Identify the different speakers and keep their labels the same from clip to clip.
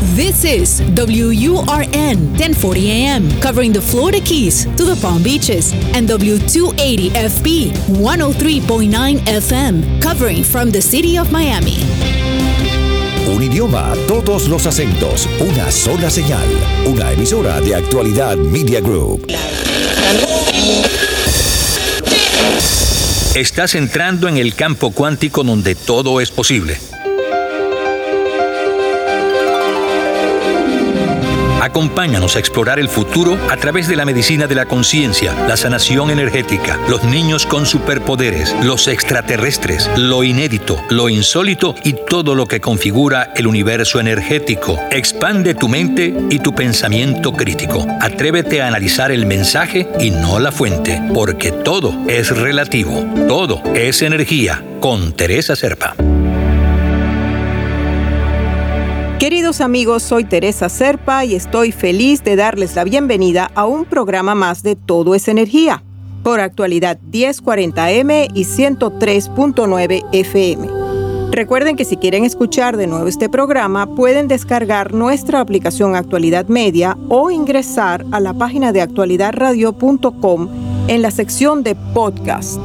Speaker 1: This is WURN 1040 AM, covering the Florida Keys to the Palm Beaches, and W280FB 103.9 FM, covering from the city of Miami.
Speaker 2: Un idioma, todos los acentos, una sola señal, una emisora de actualidad Media Group.
Speaker 3: Estás entrando en el campo cuántico donde todo es posible. Acompáñanos a explorar el futuro a través de la medicina de la conciencia, la sanación energética, los niños con superpoderes, los extraterrestres, lo inédito, lo insólito y todo lo que configura el universo energético. Expande tu mente y tu pensamiento crítico. Atrévete a analizar el mensaje y no la fuente, porque todo es relativo, todo es energía. Con Teresa Serpa.
Speaker 4: Queridos amigos, soy Teresa Serpa y estoy feliz de darles la bienvenida a un programa más de Todo es Energía, por actualidad 1040M y 103.9 FM. Recuerden que si quieren escuchar de nuevo este programa, pueden descargar nuestra aplicación Actualidad Media o ingresar a la página de actualidadradio.com en la sección de podcast.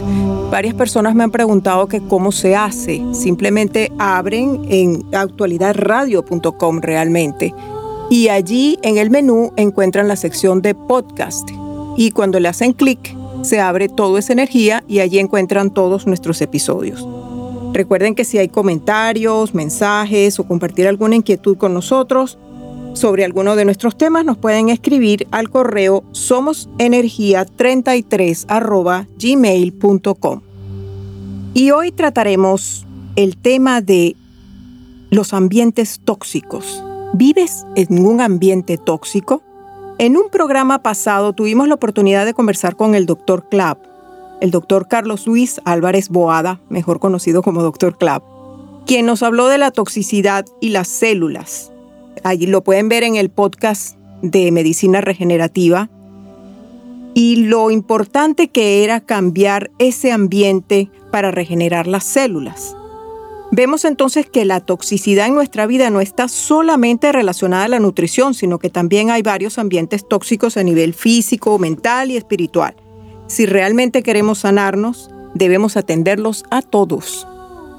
Speaker 4: Varias personas me han preguntado que cómo se hace. Simplemente abren en actualidadradio.com realmente. Y allí en el menú encuentran la sección de podcast. Y cuando le hacen clic, se abre todo esa energía y allí encuentran todos nuestros episodios. Recuerden que si hay comentarios, mensajes o compartir alguna inquietud con nosotros, sobre alguno de nuestros temas nos pueden escribir al correo somosenergia33 gmail.com. Y hoy trataremos el tema de los ambientes tóxicos. ¿Vives en un ambiente tóxico? En un programa pasado tuvimos la oportunidad de conversar con el doctor Clapp, el doctor Carlos Luis Álvarez Boada, mejor conocido como doctor Clapp, quien nos habló de la toxicidad y las células Allí lo pueden ver en el podcast de medicina regenerativa. Y lo importante que era cambiar ese ambiente para regenerar las células. Vemos entonces que la toxicidad en nuestra vida no está solamente relacionada a la nutrición, sino que también hay varios ambientes tóxicos a nivel físico, mental y espiritual. Si realmente queremos sanarnos, debemos atenderlos a todos.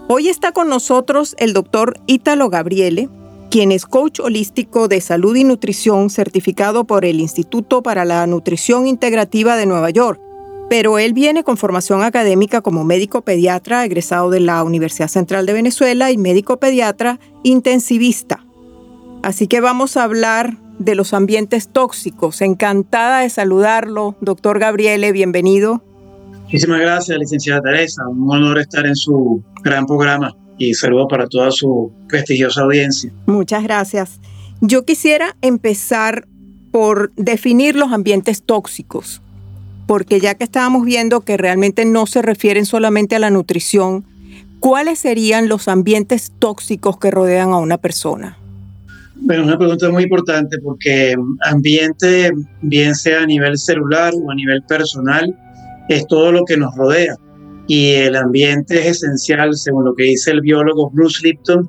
Speaker 4: Hoy está con nosotros el doctor Ítalo Gabriele, quien es coach holístico de salud y nutrición certificado por el Instituto para la Nutrición Integrativa de Nueva York. Pero él viene con formación académica como médico pediatra egresado de la Universidad Central de Venezuela y médico pediatra intensivista. Así que vamos a hablar de los ambientes tóxicos. Encantada de saludarlo, doctor Gabriele, bienvenido.
Speaker 5: Muchísimas gracias, licenciada Teresa. Un honor estar en su gran programa y saludo para toda su prestigiosa audiencia.
Speaker 4: Muchas gracias. Yo quisiera empezar por definir los ambientes tóxicos, porque ya que estábamos viendo que realmente no se refieren solamente a la nutrición, ¿cuáles serían los ambientes tóxicos que rodean a una persona?
Speaker 5: Bueno, una pregunta muy importante porque ambiente, bien sea a nivel celular o a nivel personal, es todo lo que nos rodea y el ambiente es esencial, según lo que dice el biólogo Bruce Lipton.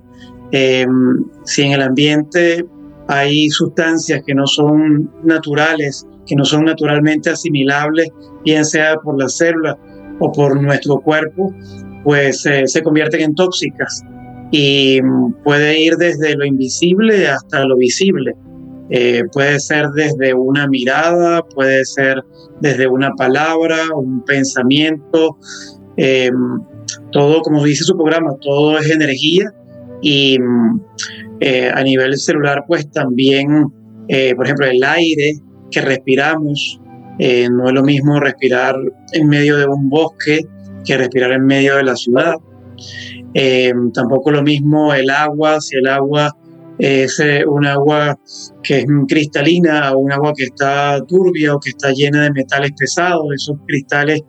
Speaker 5: Em, si en el ambiente hay sustancias que no son naturales, que no son naturalmente asimilables, bien sea por las células o por nuestro cuerpo, pues eh, se convierten en tóxicas y mm, puede ir desde lo invisible hasta lo visible. Eh, puede ser desde una mirada, puede ser desde una palabra, un pensamiento, eh, todo, como dice su programa, todo es energía y eh, a nivel celular, pues también, eh, por ejemplo, el aire que respiramos, no es lo mismo respirar en medio de un bosque que respirar en medio de la ciudad. tampoco lo mismo el agua, si el agua es un agua que es cristalina o un agua que está turbia o que está llena de metales pesados, esos cristales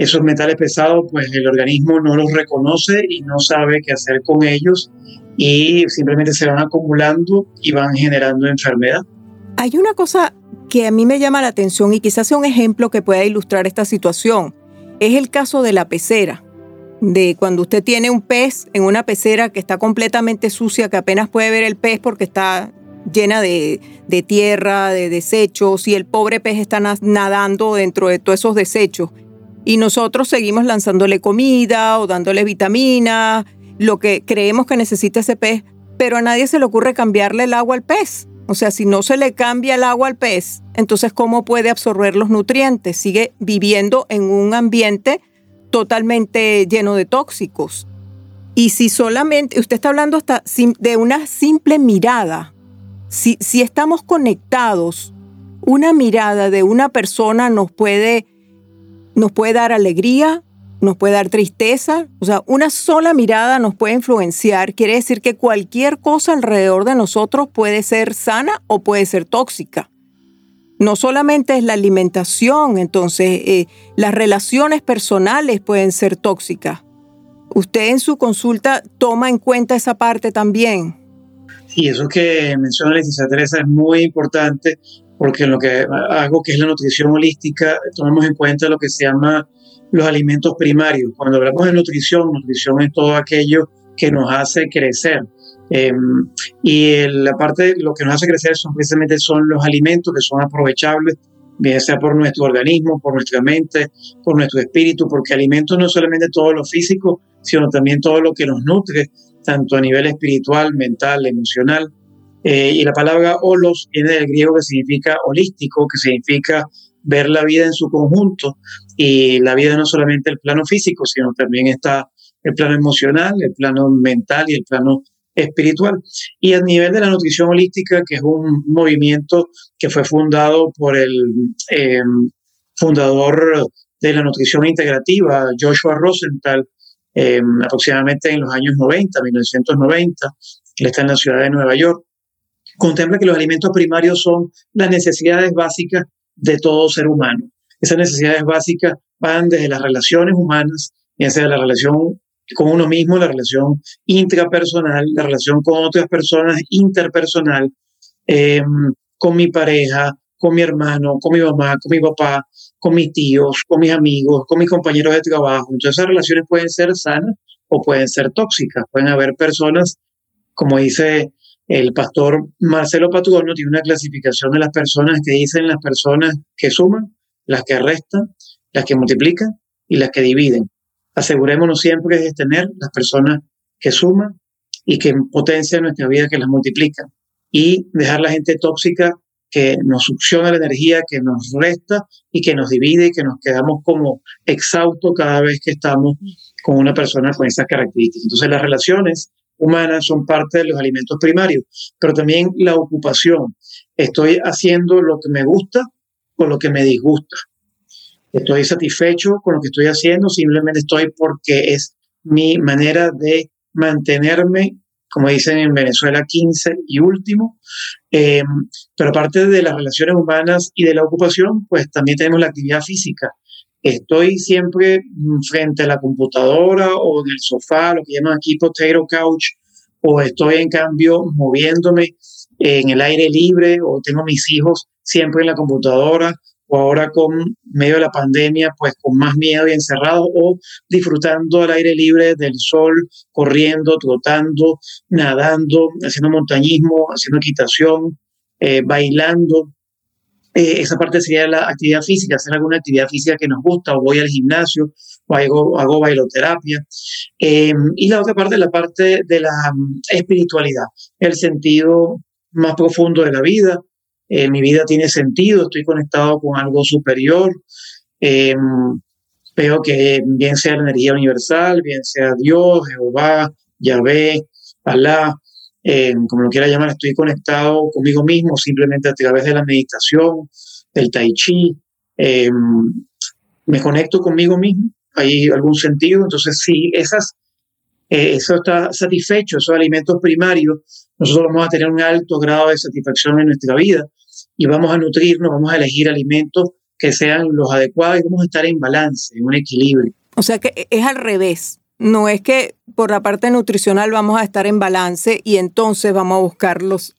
Speaker 5: esos metales pesados, pues el organismo no los reconoce y no sabe qué hacer con ellos y simplemente se van acumulando y van generando enfermedad.
Speaker 4: Hay una cosa que a mí me llama la atención y quizás sea un ejemplo que pueda ilustrar esta situación. Es el caso de la pecera, de cuando usted tiene un pez en una pecera que está completamente sucia, que apenas puede ver el pez porque está llena de, de tierra, de desechos, y el pobre pez está nadando dentro de todos esos desechos. Y nosotros seguimos lanzándole comida o dándole vitamina, lo que creemos que necesita ese pez, pero a nadie se le ocurre cambiarle el agua al pez. O sea, si no se le cambia el agua al pez, entonces ¿cómo puede absorber los nutrientes? Sigue viviendo en un ambiente totalmente lleno de tóxicos. Y si solamente, usted está hablando hasta de una simple mirada, si, si estamos conectados, una mirada de una persona nos puede, nos puede dar alegría, nos puede dar tristeza, o sea, una sola mirada nos puede influenciar, quiere decir que cualquier cosa alrededor de nosotros puede ser sana o puede ser tóxica. No solamente es la alimentación, entonces eh, las relaciones personales pueden ser tóxicas. ¿Usted en su consulta toma en cuenta esa parte también?
Speaker 5: Sí, eso que menciona Leticia Teresa es muy importante porque en lo que hago, que es la nutrición holística, tomamos en cuenta lo que se llama los alimentos primarios. Cuando hablamos de nutrición, nutrición es todo aquello que nos hace crecer. Em, y la parte de lo que nos hace crecer son precisamente son los alimentos que son aprovechables, bien sea por nuestro organismo, por nuestra mente, por nuestro espíritu, porque alimentos no solamente todo lo físico, sino también todo lo que nos nutre, tanto a nivel espiritual, mental, emocional. Eh, y la palabra holos viene del griego que significa holístico, que significa ver la vida en su conjunto. Y la vida no solamente el plano físico, sino también está el plano emocional, el plano mental y el plano espiritual. Y a nivel de la nutrición holística, que es un movimiento que fue fundado por el eh, fundador de la nutrición integrativa, Joshua Rosenthal, eh, aproximadamente en los años 90, 1990, él está en la ciudad de Nueva York, contempla que los alimentos primarios son las necesidades básicas de todo ser humano. Esas necesidades básicas van desde las relaciones humanas, ya sea la relación con uno mismo, la relación intrapersonal, la relación con otras personas interpersonal, em, con mi pareja, con mi hermano, con mi mamá, con mi papá, con mis tíos, con mis amigos, con mis compañeros de trabajo. Entonces esas relaciones pueden ser sanas o pueden ser tóxicas. Pueden haber personas, como dice el pastor Marcelo Patrón tiene una clasificación de las personas que dicen las personas que suman, las que restan, las que multiplican y las que dividen. Asegurémonos siempre de tener las personas que suman y que potencian nuestra vida, que las multiplican. Y dejar la gente tóxica que nos succiona la energía, que nos resta y que nos divide y que nos quedamos como exhaustos cada vez que estamos con una persona con esas características. Entonces las relaciones humanas son parte de los alimentos primarios, pero también la ocupación. Estoy haciendo lo que me gusta o lo que me disgusta. Estoy satisfecho con lo que estoy haciendo, simplemente estoy porque es mi manera de mantenerme, como dicen en Venezuela, 15 y último. Em, pero aparte de las relaciones humanas y de la ocupación, pues también tenemos la actividad física. Estoy siempre frente a la computadora o en el sofá, lo que llaman aquí potato couch, o estoy en cambio moviéndome en el aire libre, o tengo mis hijos siempre en la computadora, o ahora con medio de la pandemia, pues con más miedo y encerrado, o disfrutando al aire libre del sol, corriendo, trotando, nadando, haciendo montañismo, haciendo equitación, eh, bailando. Eh, esa parte sería la actividad física, hacer alguna actividad física que nos gusta, o voy al gimnasio, o hago, hago bailoterapia. Eh, y la otra parte, la parte de la mm, espiritualidad, el sentido más profundo de la vida. Eh, mi vida tiene sentido, estoy conectado con algo superior. veo que bien sea la energía universal, bien sea Dios, Jehová, Yahvé, Alá, eh, como lo quiera llamar, estoy conectado conmigo mismo simplemente a través de la meditación, del tai chi, eh, me conecto conmigo mismo, hay algún sentido, entonces sí, esas, eh, eso está satisfecho, esos alimentos primarios, nosotros vamos a tener un alto grado de satisfacción en nuestra vida y vamos a nutrirnos, vamos a elegir alimentos que sean los adecuados y vamos a estar en balance, en un equilibrio.
Speaker 4: O sea que es al revés no es que por la parte nutricional vamos a estar en balance y entonces vamos a buscar los,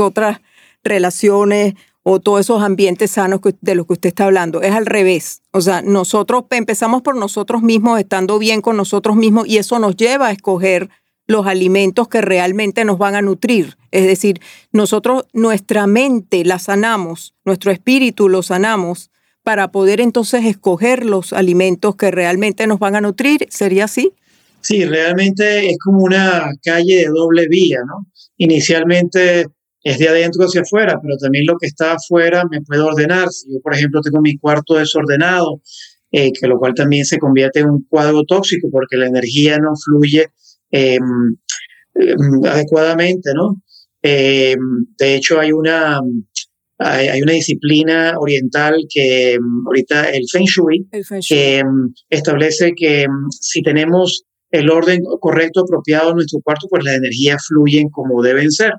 Speaker 4: otras relaciones o todos esos ambientes sanos de los que usted está hablando. Es al revés. O sea, nosotros empezamos por nosotros mismos, estando bien con nosotros mismos y eso nos lleva a escoger los alimentos que realmente nos van a nutrir. Es decir, nosotros nuestra mente la sanamos, nuestro espíritu lo sanamos para poder entonces escoger los alimentos que realmente nos van a nutrir. ¿Sería así?
Speaker 5: Sí, realmente es como una calle de doble vía, ¿no? Inicialmente es de adentro hacia afuera, pero también lo que está afuera me puede ordenar. Si yo, por ejemplo, tengo mi cuarto desordenado, eh, que lo cual también se convierte en un cuadro tóxico porque la energía no fluye em, em, adecuadamente, ¿no? Em, de hecho, hay una, hay, una disciplina oriental que ahorita el Feng Shui, el feng shui. que establece que si tenemos el orden correcto, apropiado en nuestro cuarto, pues las energías fluyen como deben ser.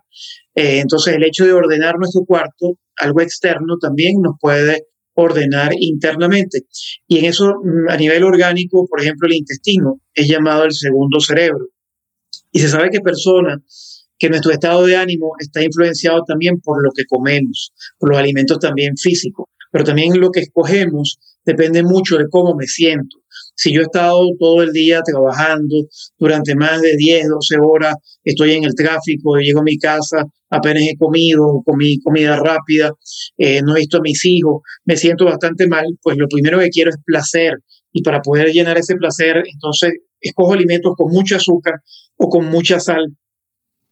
Speaker 5: Eh, entonces, el hecho de ordenar nuestro cuarto, algo externo, también nos puede ordenar internamente. Y en eso, mm, a nivel orgánico, por ejemplo, el intestino es llamado el segundo cerebro. Y se sabe que personas que nuestro estado de ánimo está influenciado también por lo que comemos, por los alimentos también físicos, pero también lo que escogemos depende mucho de cómo me siento. Si yo he estado todo el día trabajando durante más de 10, 12 horas, estoy en el tráfico, llego a mi casa, apenas he comido, comí comida rápida, eh, no he visto a mis hijos, me siento bastante mal, pues lo primero que quiero es placer. Y para poder llenar ese placer, entonces escojo alimentos con mucho azúcar o con mucha sal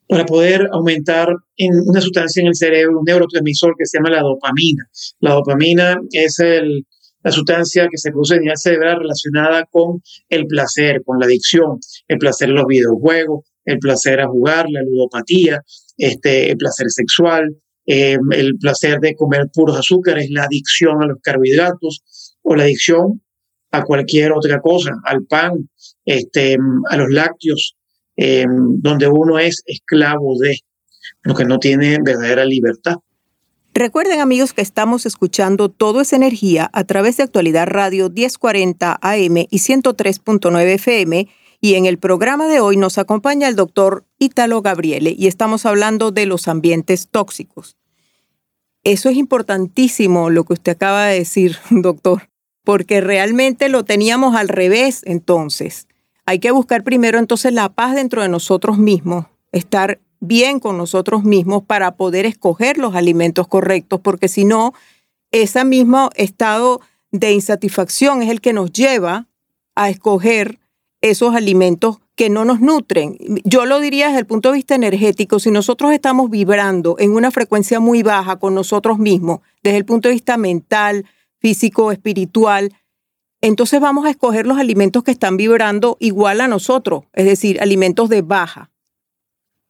Speaker 5: para poder aumentar en una sustancia en el cerebro, un neurotransmisor que se llama la dopamina. La dopamina es el, la sustancia que se produce a nivel cerebral relacionada con el placer, con la adicción, el placer en los videojuegos, el placer a jugar, la ludopatía, este, el placer sexual, eh, el placer de comer puros azúcares, la adicción a los carbohidratos o la adicción a cualquier otra cosa, al pan, este, a los lácteos, eh, donde uno es esclavo de, lo que no tiene verdadera libertad.
Speaker 4: Recuerden amigos que estamos escuchando Todo es Energía a través de Actualidad Radio 1040 AM y 103.9 FM y en el programa de hoy nos acompaña el doctor Italo Gabriele y estamos hablando de los ambientes tóxicos. Eso es importantísimo lo que usted acaba de decir, doctor, porque realmente lo teníamos al revés entonces. Hay que buscar primero entonces la paz dentro de nosotros mismos, estar bien con nosotros mismos para poder escoger los alimentos correctos, porque si no, ese mismo estado de insatisfacción es el que nos lleva a escoger esos alimentos que no nos nutren. Yo lo diría desde el punto de vista energético, si nosotros estamos vibrando en una frecuencia muy baja con nosotros mismos, desde el punto de vista mental, físico, espiritual, entonces vamos a escoger los alimentos que están vibrando igual a nosotros, es decir, alimentos de baja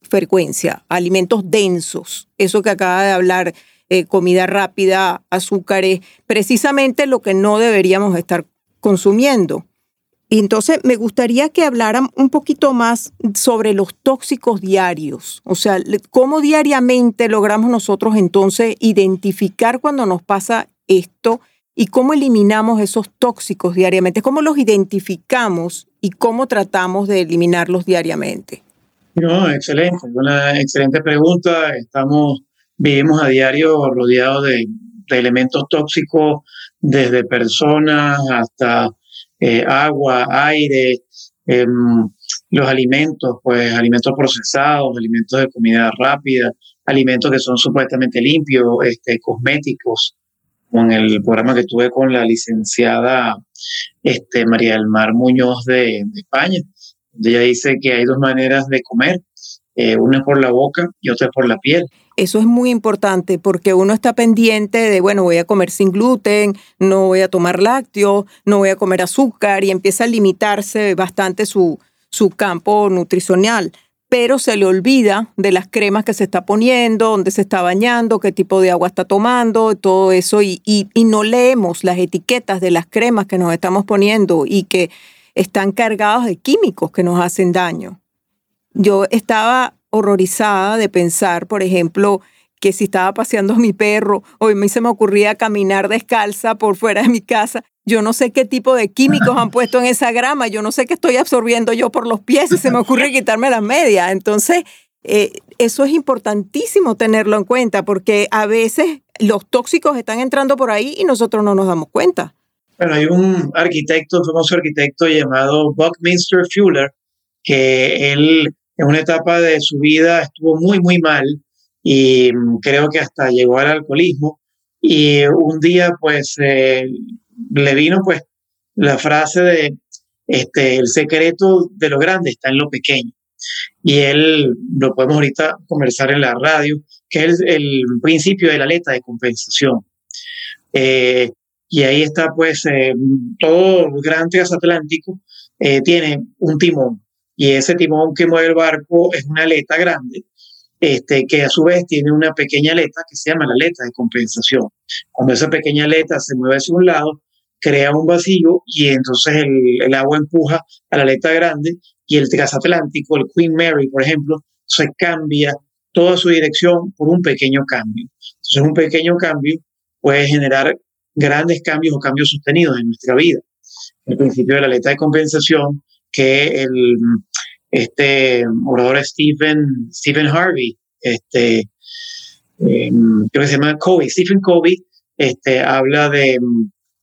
Speaker 4: frecuencia, alimentos densos, eso que acaba de hablar, eh, comida rápida, azúcares, precisamente lo que no deberíamos estar consumiendo. Y entonces me gustaría que hablaran un poquito más sobre los tóxicos diarios, o sea, cómo diariamente logramos nosotros entonces identificar cuando nos pasa esto y cómo eliminamos esos tóxicos diariamente, cómo los identificamos y cómo tratamos de eliminarlos diariamente.
Speaker 5: No, excelente, una excelente pregunta. Estamos, vivimos a diario rodeados de, elementos tóxicos, desde personas hasta eh, agua, aire, em, los alimentos, pues alimentos procesados, alimentos de comida rápida, alimentos que son supuestamente limpios, este, cosméticos, con el programa que tuve con la licenciada este, María del Mar Muñoz de España ella dice que hay dos maneras de comer, eh, una es por la boca y otra es por la piel.
Speaker 4: Eso es muy importante porque uno está pendiente de, bueno, voy a comer sin gluten, no voy a tomar lácteos, no voy a comer azúcar y empieza a limitarse bastante su, su campo nutricional. Pero se le olvida de las cremas que se está poniendo, dónde se está bañando, qué tipo de agua está tomando, todo eso. Y, y, no leemos las etiquetas de las cremas que nos estamos poniendo y que están cargados de químicos que nos hacen daño. Yo estaba horrorizada de pensar, por ejemplo, que si estaba paseando a mi perro a mí se me ocurría caminar descalza por fuera de mi casa, yo no sé qué tipo de químicos han puesto en esa grama, yo no sé qué estoy absorbiendo yo por los pies y se me ocurre quitarme las medias. Entonces, eh, eso es importantísimo tenerlo en cuenta porque a veces los tóxicos están entrando por ahí y nosotros no nos damos cuenta.
Speaker 5: Bueno, hay un arquitecto, un famoso arquitecto llamado Buckminster Fuller, que él en una etapa de su vida estuvo muy, muy mal y mm, creo que hasta llegó al alcoholismo. Y un día, pues, eh, le vino, pues, la frase de, este, el secreto de lo grande está en lo pequeño. Y él, lo podemos ahorita conversar en la radio, que es el, principio de la aleta de compensación. Eh, y ahí está, pues, eh, todo el gran transatlántico eh, tiene un timón. Y ese timón que mueve el barco es una aleta grande, este, que a su vez tiene una pequeña aleta que se llama la aleta de compensación. Cuando esa pequeña aleta se mueve hacia un lado, crea un vacío y entonces el, agua empuja a la aleta grande y el transatlántico, el Queen Mary, por ejemplo, se cambia toda su dirección por un pequeño cambio. Entonces un pequeño cambio puede generar grandes cambios o cambios sostenidos en nuestra vida. El principio de la aleta de compensación que el este orador Stephen, Stephen Harvey, este, em, creo que se llama Covey, Stephen Covey, este, habla de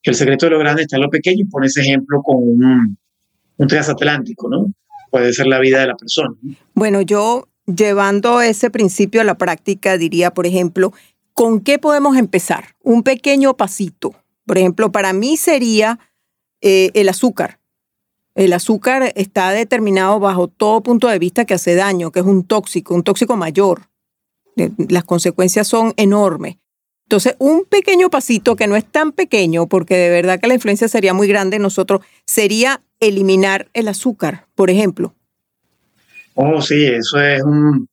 Speaker 5: que el secreto de lo grande está en lo pequeño y pone ese ejemplo con un, un transatlántico, ¿no? Puede ser la vida de la persona.
Speaker 4: Bueno, yo llevando ese principio a la práctica diría, por ejemplo, ¿con qué podemos empezar? Un pequeño pasito. Por ejemplo, para mí sería eh, el azúcar. El azúcar está determinado bajo todo punto de vista que hace daño, que es un tóxico, un tóxico mayor. Eh, las consecuencias son enormes. Entonces, un pequeño pasito que no es tan pequeño, porque de verdad que la influencia sería muy grande en nosotros, sería eliminar el azúcar, por ejemplo.
Speaker 5: Oh, sí, eso es un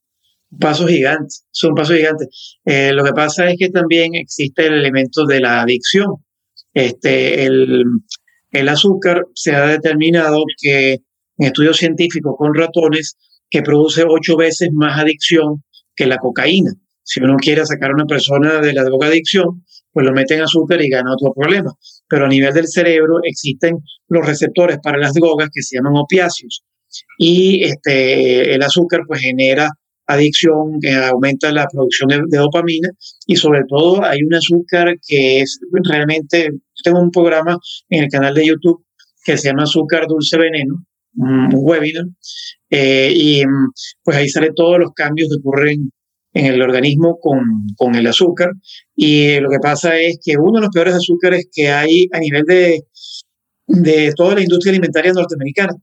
Speaker 5: paso gigante, es un paso gigante. Eh, lo que pasa es que también existe el elemento de la adicción. Este, el, el azúcar se ha determinado que en estudios científicos con ratones que produce ocho veces más adicción que la cocaína. Si uno quiere sacar a una persona de la drogadicción, pues lo mete en azúcar y gana otro problema. Pero a nivel del cerebro existen los receptores para las drogas que se llaman opiáceos. Y este, el azúcar pues genera adicción, que aumenta la producción de, dopamina y sobre todo hay un azúcar que es realmente, tengo un programa en el canal de YouTube que se llama Azúcar Dulce Veneno, un webinar, eh, y pues ahí sale todos los cambios que ocurren en el organismo con, con, el azúcar. Y lo que pasa es que uno de los peores azúcares que hay a nivel de, de toda la industria alimentaria norteamericana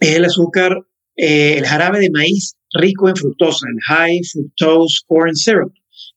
Speaker 5: es el azúcar, eh, el jarabe de maíz rico en fructosa, el High Fructose Corn Syrup,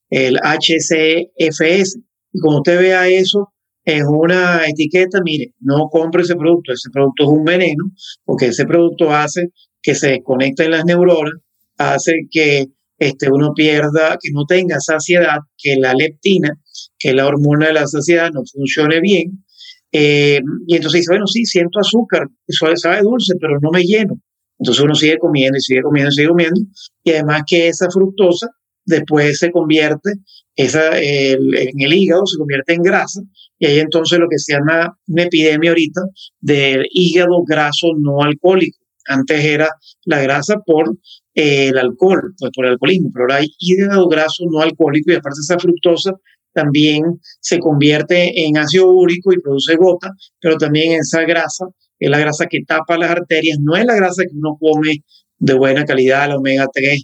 Speaker 5: el HCFS. Y como usted vea eso, es una etiqueta, mire, no compre ese producto, ese producto es un veneno, porque ese producto hace que se desconecten las neuronas, hace que este, uno pierda, que no tenga saciedad, que la leptina, que la hormona de la saciedad, no funcione bien. Eh, y entonces dice, bueno, sí, siento azúcar, eso sabe dulce, pero no me lleno. Entonces uno sigue comiendo y sigue comiendo y sigue comiendo. Y además que esa fructosa después se convierte esa, en el hígado, se convierte en grasa. Y ahí entonces lo que se llama una epidemia ahorita del hígado graso no alcohólico. Antes era la grasa por el alcohol, pues por el alcoholismo, pero ahora hay hígado graso no alcohólico y aparte esa fructosa también se convierte en ácido úrico y produce gota, pero también esa grasa es la grasa que tapa las arterias, no es la grasa que uno come de buena calidad, la omega 3,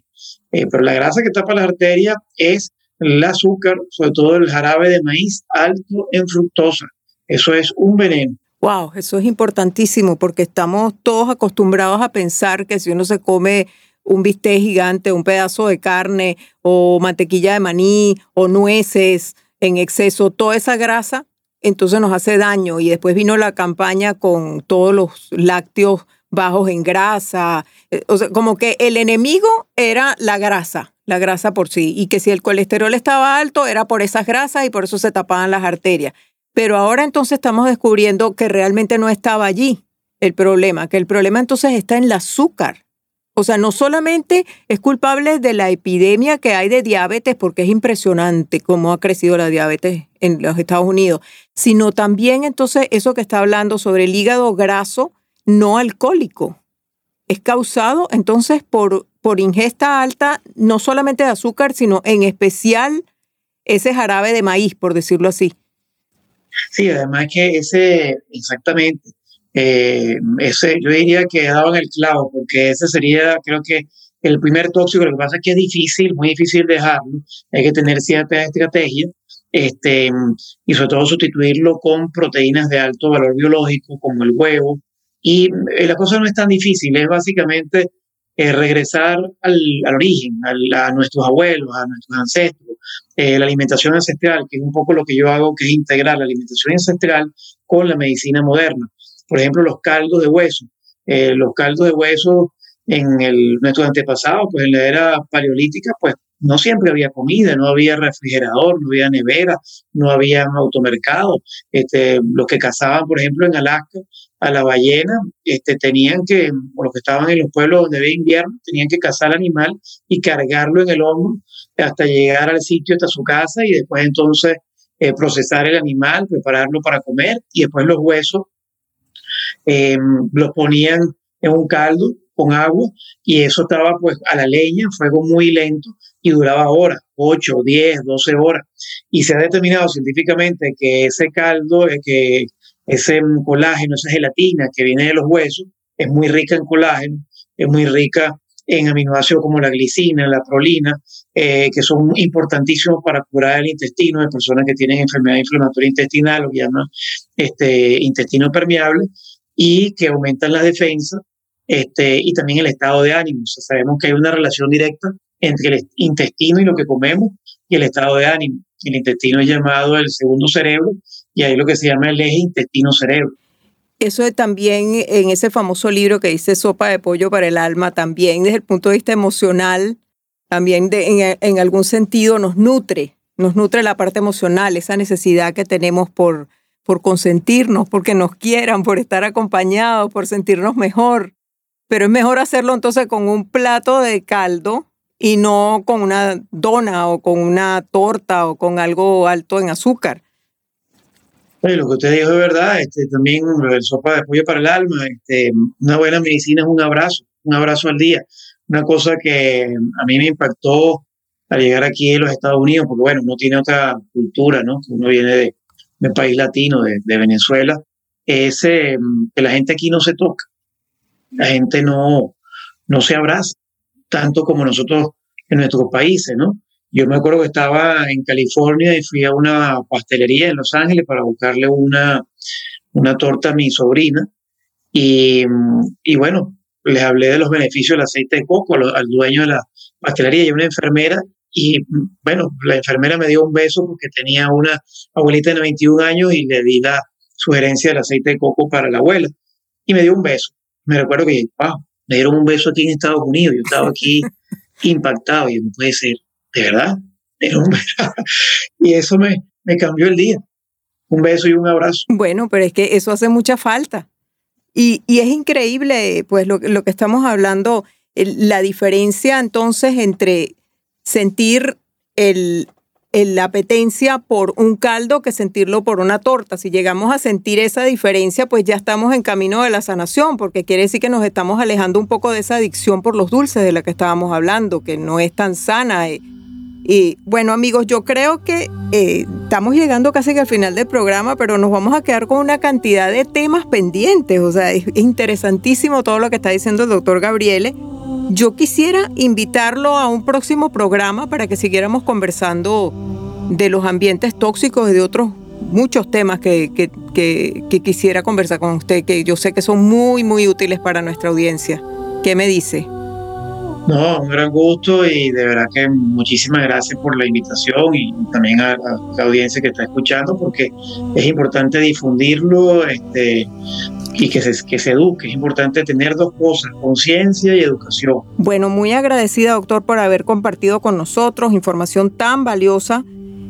Speaker 5: eh, pero la grasa que tapa las arterias es el azúcar, sobre todo el jarabe de maíz alto en fructosa. Eso es un veneno.
Speaker 4: Wow, eso es importantísimo porque estamos todos acostumbrados a pensar que si uno se come un bistec gigante, un pedazo de carne o mantequilla de maní o nueces en exceso, toda esa grasa, entonces nos hace daño. Y después vino la campaña con todos los lácteos bajos en grasa. Eh, o sea, como que el enemigo era la grasa, la grasa por sí. Y que si el colesterol estaba alto era por esas grasas y por eso se tapaban las arterias. Pero ahora entonces estamos descubriendo que realmente no estaba allí el problema, que el problema entonces está en el azúcar. O sea, no solamente es culpable de la epidemia que hay de diabetes, porque es impresionante cómo ha crecido la diabetes en los Estados Unidos, sino también entonces eso que está hablando sobre el hígado graso no alcohólico. Es causado entonces por, por ingesta alta, no solamente de azúcar, sino en especial ese jarabe de maíz, por decirlo así.
Speaker 5: Sí, además que ese, exactamente, eh, ese, yo diría que daban el clavo, porque ese sería, creo que, el primer tóxico. Lo que pasa es que es difícil, muy difícil dejarlo. Hay que tener cierta estrategia este, y sobre todo sustituirlo con proteínas de alto valor biológico, como el huevo. Y eh, la cosa no es tan difícil, es básicamente eh, regresar al, al origen, a nuestros abuelos, a nuestros ancestros, eh, la alimentación ancestral, que es un poco lo que yo hago, que es integrar la alimentación ancestral con la medicina moderna. Por ejemplo, los caldos de hueso. los caldos de hueso en el, nuestros antepasados, pues en la era paleolítica, pues no siempre había comida, no había refrigerador, no había nevera, no había automercado. Este, los que cazaban, por ejemplo, en Alaska, a la ballena, este, tenían que, o los que estaban en los pueblos donde había invierno, tenían que cazar al animal y cargarlo en el hombro hasta llegar al sitio, hasta su casa, y después entonces eh, procesar el animal, prepararlo para comer, y después los huesos eh, los ponían en un caldo con agua y eso estaba pues a la leña, fuego muy lento y duraba horas, 8, 10, 12 horas. Y se ha determinado científicamente que ese caldo, eh, que ese colágeno, esa gelatina que viene de los huesos, es muy rica en colágeno, es muy rica en aminoácidos como la glicina, la prolina, eh, que son importantísimos para curar el intestino de personas que tienen enfermedad inflamatoria intestinal, lo que llaman este, intestino permeable, y que aumentan la defensa este, y también el estado de ánimo. sabemos que hay una relación directa entre el intestino y lo que comemos y el estado de ánimo. El intestino es llamado el segundo cerebro y ahí lo que se llama el eje intestino-cerebro.
Speaker 4: Eso también en ese famoso libro que dice Sopa de Pollo para el Alma, también desde el punto de vista emocional, también en, en, algún sentido nos nutre, nos nutre la parte emocional, esa necesidad que tenemos por, por consentirnos, porque nos quieran, por estar acompañados, por sentirnos mejor pero es mejor hacerlo entonces con un plato de caldo y no con una dona o con una torta o con algo alto en azúcar.
Speaker 5: Lo que usted dijo es verdad, este, también el sopa de pollo para el alma, este, una buena medicina es un abrazo, un abrazo al día. Una cosa que a mí me impactó al llegar aquí en los Estados Unidos, porque bueno, uno tiene otra cultura, ¿no? Uno viene de, un país latino, de, de Venezuela, es eh, que la gente aquí no se toca la gente no, no se abraza tanto como nosotros en nuestros países, ¿no? Yo me acuerdo que estaba en California y fui a una pastelería en Los Ángeles para buscarle una, una torta a mi sobrina. Y, y bueno, les hablé de los beneficios del aceite de coco al, dueño de la pastelería y una enfermera. Y bueno, la enfermera me dio un beso porque tenía una abuelita de 91 años y le di la sugerencia del aceite de coco para la abuela. Y me dio un beso me recuerdo que, me dieron un beso aquí en Estados Unidos, yo estaba aquí impactado y no puede ser, de verdad, y eso me, me cambió el día. Un beso y un abrazo.
Speaker 4: Bueno, pero es que eso hace mucha falta. Y, y es increíble, pues, lo, lo que estamos hablando, la diferencia entonces entre sentir el, la apetencia por un caldo que sentirlo por una torta. Si llegamos a sentir esa diferencia, pues ya estamos en camino de la sanación, porque quiere decir que nos estamos alejando un poco de esa adicción por los dulces de la que estábamos hablando, que no es tan sana. Eh. Y bueno, amigos, yo creo que eh, estamos llegando casi que al final del programa, pero nos vamos a quedar con una cantidad de temas pendientes. O sea, es interesantísimo todo lo que está diciendo el doctor Gabriele. Yo quisiera invitarlo a un próximo programa para que siguiéramos conversando de los ambientes tóxicos y de otros muchos temas que, que, quisiera conversar con usted, que yo sé que son muy, muy útiles para nuestra audiencia. ¿Qué me dice?
Speaker 5: No, un gran gusto y de verdad que muchísimas gracias por la invitación y también a, la audiencia que está escuchando porque es importante difundirlo este, y que se, que se eduque. Es importante tener dos cosas, conciencia y educación.
Speaker 4: Bueno, muy agradecida doctor por haber compartido con nosotros información tan valiosa.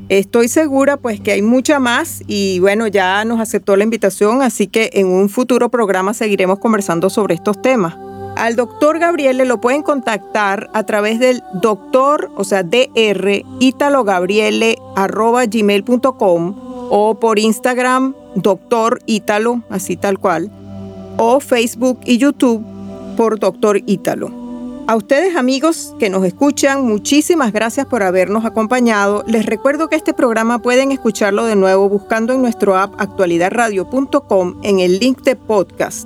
Speaker 4: Estoy segura pues que hay mucha más y bueno, ya nos aceptó la invitación, así que en un futuro programa seguiremos conversando sobre estos temas. Al doctor Gabriele lo pueden contactar a través del doctor, o sea, dr gmail.com o por Instagram, doctor Ítalo, así tal cual, o Facebook y YouTube por doctor Ítalo. A ustedes amigos que nos escuchan, muchísimas gracias por habernos acompañado. Les recuerdo que este programa pueden escucharlo de nuevo buscando en nuestro app actualidadradio.com en el link de podcast.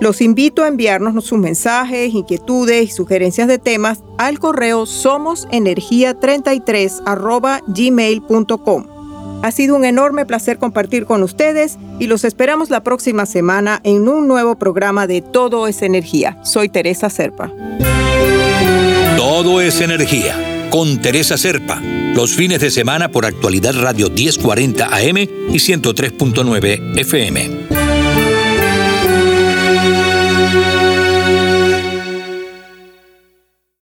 Speaker 4: Los invito a enviarnos sus mensajes, inquietudes y sugerencias de temas al correo somosenergia33 gmail.com. Ha sido un enorme placer compartir con ustedes y los esperamos la próxima semana en un nuevo programa de Todo es Energía. Soy Teresa Serpa.
Speaker 3: Todo es energía. Con Teresa Serpa. Los fines de semana por actualidad Radio 1040 AM y 103.9 FM.